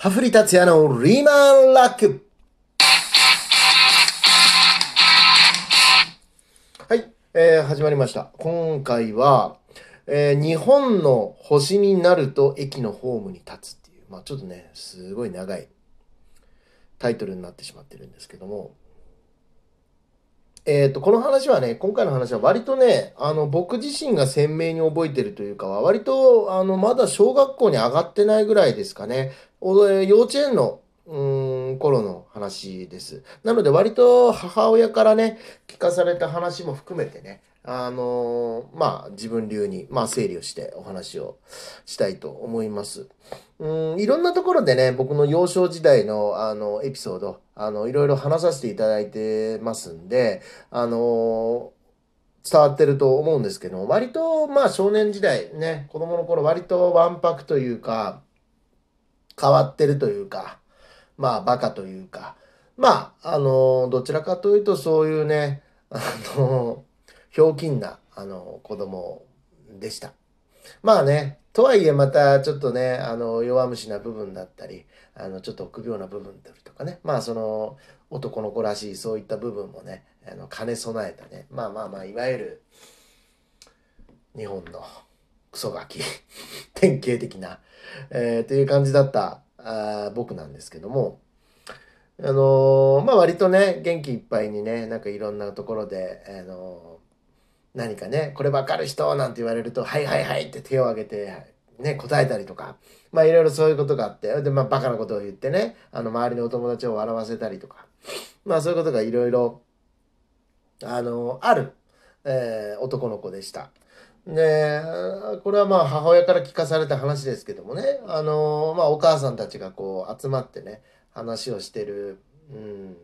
ハフリ達也のリーマンラック。はい、えー、始まりました。今回は、えー日本の星になると駅のホームに立つっていう、まあちょっとね、すごい長いタイトルになってしまってるんですけども、えっ、と、この話はね、今回の話は割とね、あの、僕自身が鮮明に覚えてるというかは、割と、あの、まだ小学校に上がってないぐらいですかね。幼稚園の、うん、頃の話です。なので、割と母親からね、聞かされた話も含めてね、あのーまあ、自分流に、まあ、整理をしてお話をしたいと思います。うん、いろんなところでね、僕の幼少時代の、あの、エピソード、あの、いろいろ話させていただいてますんで、あの伝わってると思うんですけど、割と、まあ、少年時代、ね、子供の頃、割とわんぱくというか、変わってるというか、まあ、バカというか、まあ、あのどちらかというと、そういうね、あのひょうきんな、あの子供でした。まあね、とはいえまたちょっとね、あの、弱虫な部分だったり、あの、ちょっと臆病な部分だったりとかね、まあその、男の子らしいそういった部分もね、あの、兼ね備えたね、まあまあまあ、いわゆる、日本のクソガキ、典型的な、えー、という感じだったあ僕なんですけども、あのーまあ割とね、元気いっぱいにね、なんかいろんなところで、あのー何かね、これわかる人なんて言われると、はいはいはいって手を挙げて、ね、答えたりとか、まあいろいろそういうことがあって、で、まあバカなことを言ってね、あの周りのお友達を笑わせたりとか、まあそういうことがいろいろ、あのある、えー男の子でした。で、これはまあ母親から聞かされた話ですけどもね、あのまあお母さんたちがこう集まってね、話をしてる、うん、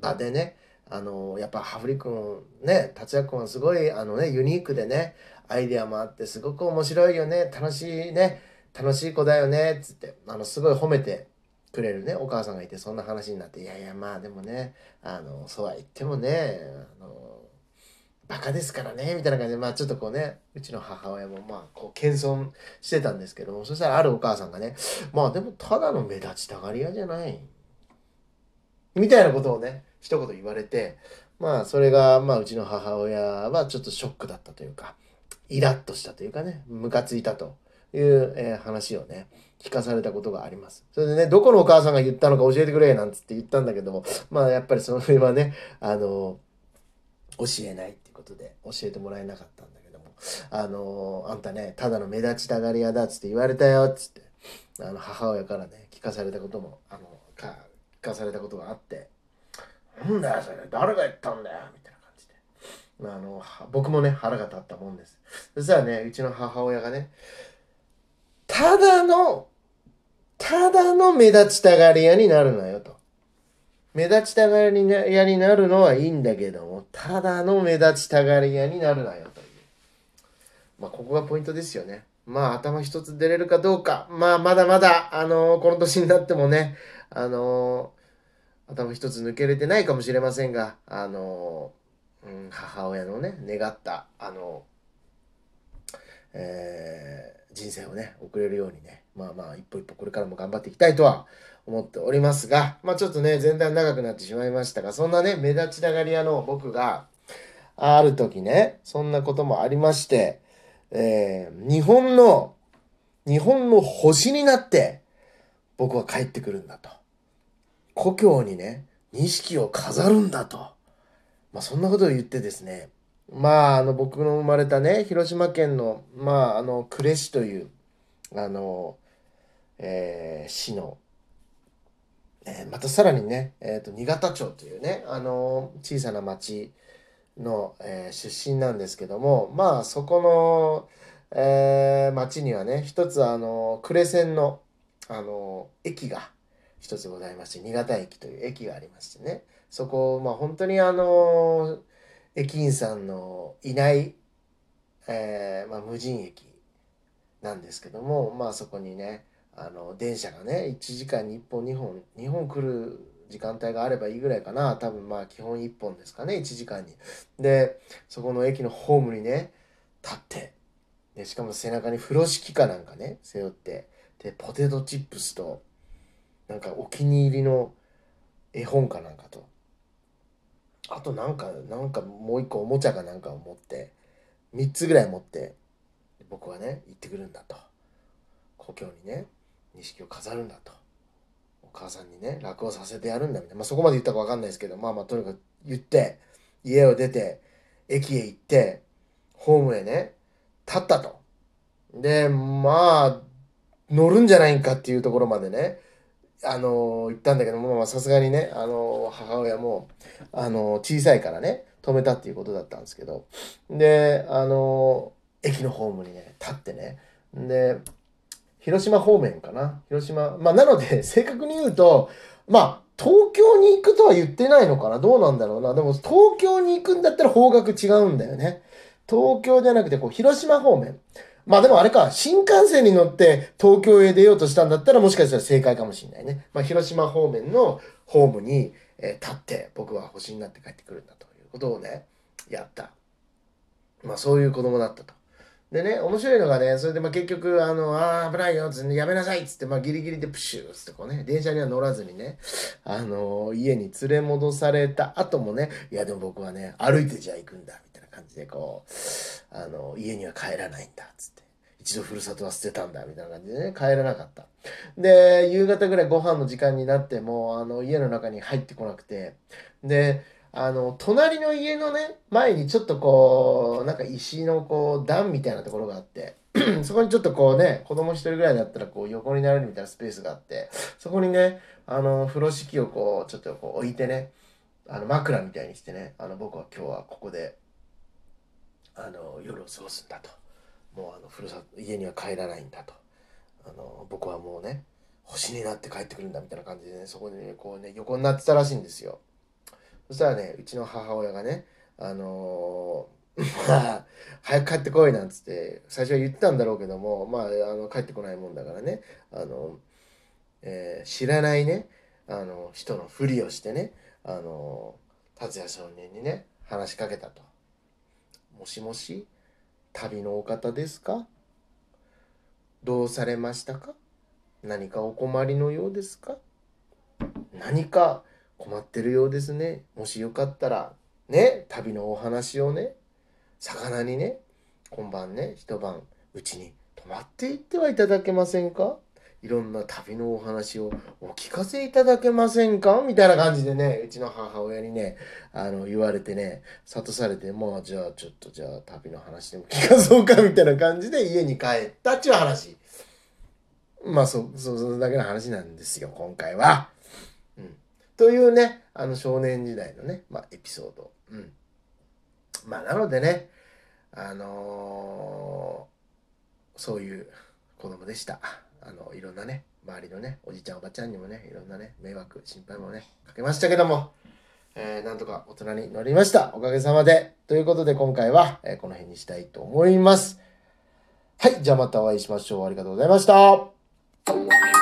場でね、あのやっぱハフリ君ね達也君はすごいあのねユニークでねアイデアもあってすごく面白いよね楽しいね楽しい子だよねっつってあのすごい褒めてくれるねお母さんがいてそんな話になっていやいやまあでもねあのそうは言ってもねあのバカですからねみたいな感じでまあちょっとこうねうちの母親もまあこう謙遜してたんですけどもそしたらあるお母さんがねまあでもただの目立ちたがり屋じゃないみたいなことをね一言言われてまあそれがまあうちの母親はちょっとショックだったというかイラッとしたというかねムカついたという、え話をね聞かされたことがあります。それでねどこのお母さんが言ったのか教えてくれなんつって言ったんだけどもまあやっぱりそれはねあの教えないっていうことで教えてもらえなかったんだけどもあのあんたねただの目立ちたがり屋だっつって言われたよっつってあの母親からね聞かされたこともあのか聞かされたことがあってなんだよそれ。誰が言ったんだよみたいな感じで、まあ、あの僕もね腹が立ったもんです。そしたらねうちの母親がねただのただの目立ちたがり屋になるなよと。目立ちたがり屋になるのはいいんだけどもただの目立ちたがり屋になるなよという。まあここがポイントですよね。まあ頭一つ出れるかどうか。まあまだまだあのこの年になってもねあの頭一つ抜けれてないかもしれませんが、あの、うん、母親のね、願った、あの、えー人生をね、送れるようにね、まあまあ、一歩一歩これからも頑張っていきたいとは思っておりますが、まあちょっとね、全体長くなってしまいましたが、そんなね、目立ちたがり屋の僕が、ある時ね、そんなこともありまして、えー日本の、日本の星になって、僕は帰ってくるんだと。故郷にね、錦を飾るんだと。まあ、そんなことを言ってですね、まあ、あの、僕の生まれたね、広島県の、まあ、あの、呉市という、あの、えー市の、えーまたさらにね、えっ、と、新潟町というね、あの、小さな町の、えー出身なんですけども、まあ、そこの、えー町にはね、一つ、あの、呉線の、あの、駅が、一つございまして新潟駅という駅がありましてね。そこまあ本当にあの駅員さんのいない、えーまあ、無人駅なんですけどもまあそこにねあの電車がね1時間に1本2本2本来る時間帯があればいいぐらいかな。多分まあ基本1本ですかね1時間に。でそこの駅のホームにね立ってでしかも背中に風呂敷かなんかね背負ってでポテトチップスとなんかお気に入りの絵本かなんかと。あとなんかなんかもう一個おもちゃかなんかを持って3つぐらい持って僕はね行ってくるんだと。故郷にね錦を飾るんだと。お母さんにね楽をさせてやるんだみたいな、まあ、そこまで言ったか分かんないですけどまあまあとにかく言って家を出て駅へ行ってホームへね立ったと。でまあ乗るんじゃないかっていうところまでねあの言ったんだけどもさすがにねあの母親もあの小さいからね止めたっていうことだったんですけど。であの駅のホームにね立ってね。で広島方面かな？広島まあなので 正確に言うとまあ東京に行くとは言ってないのかな？どうなんだろうな？でも東京に行くんだったら方角違うんだよね。東京じゃなくてこう広島方面。まあでもあれか、新幹線に乗って東京へ出ようとしたんだったらもしかしたら正解かもしれないね。まあ広島方面のホームに、え立って僕は星になって帰ってくるんだということをね、やった。まあそういう子供だったと。でね、面白いのがね、それでまあ結局、あの、ああ、危ないよ、つってやめなさいっつって、まあギリギリでプシューつってこうね、電車には乗らずにね、あの家に連れ戻された後もね、いやでも僕はね、歩いてじゃあ行くんだ、感じでこう、あの家には帰らないんだっ、つって。一度ふるさとは捨てたんだみたいな感じでね帰らなかったで夕方ぐらいご飯の時間になってもあの家の中に入ってこなくてであの隣の家のね前にちょっとこうなんか石のこう段みたいなところがあって そこにちょっとこうね子供一人ぐらいだったらこう横になれるみたいなスペースがあってそこにねあの風呂敷をこうちょっとこう置いてねあの枕みたいにしてねあの僕は今日はここであの夜を過ごすんだと。もうあのふるさと家には帰らないんだとあの僕はもうね星になって帰ってくるんだみたいな感じでねそこでねこうね横になってたらしいんですよそしたらねうちの母親がねあの、まあ早く帰ってこいなんつって最初は言ってたんだろうけどもまああの帰ってこないもんだからねあの、えー、知らないねあの人のふりをしてねあの達也少年にね話しかけたと。もしもし？旅のお方ですか？どうされましたか？何かお困りのようですか？何か困ってるようですね。もしよかったら、ね、旅のお話をね、魚にね、今晩ね、一晩うちに泊まっていってはいただけませんか？いろんな旅のお話をお聞かせいただけませんか？みたいな感じでね、うちの母親にね、あの、言われてね、諭されて、まあ、じゃあちょっと、じゃあ旅の話でも聞かそうか みたいな感じで家に帰ったっちゅう話。まあ、そ、そ、それだけの話なんですよ、今回は。うん。というね、あの少年時代のね、まあ、エピソード。うん。まあ、なのでね、あのー、そういう子供でした。あのいろんなね周りのねおじちゃんおばちゃんにもねいろんなね迷惑心配もねかけましたけども、えー、なんとか大人になりました。おかげさまで。ということで今回は、えー、この辺にしたいと思います。はいじゃあまたお会いしましょう。ありがとうございました。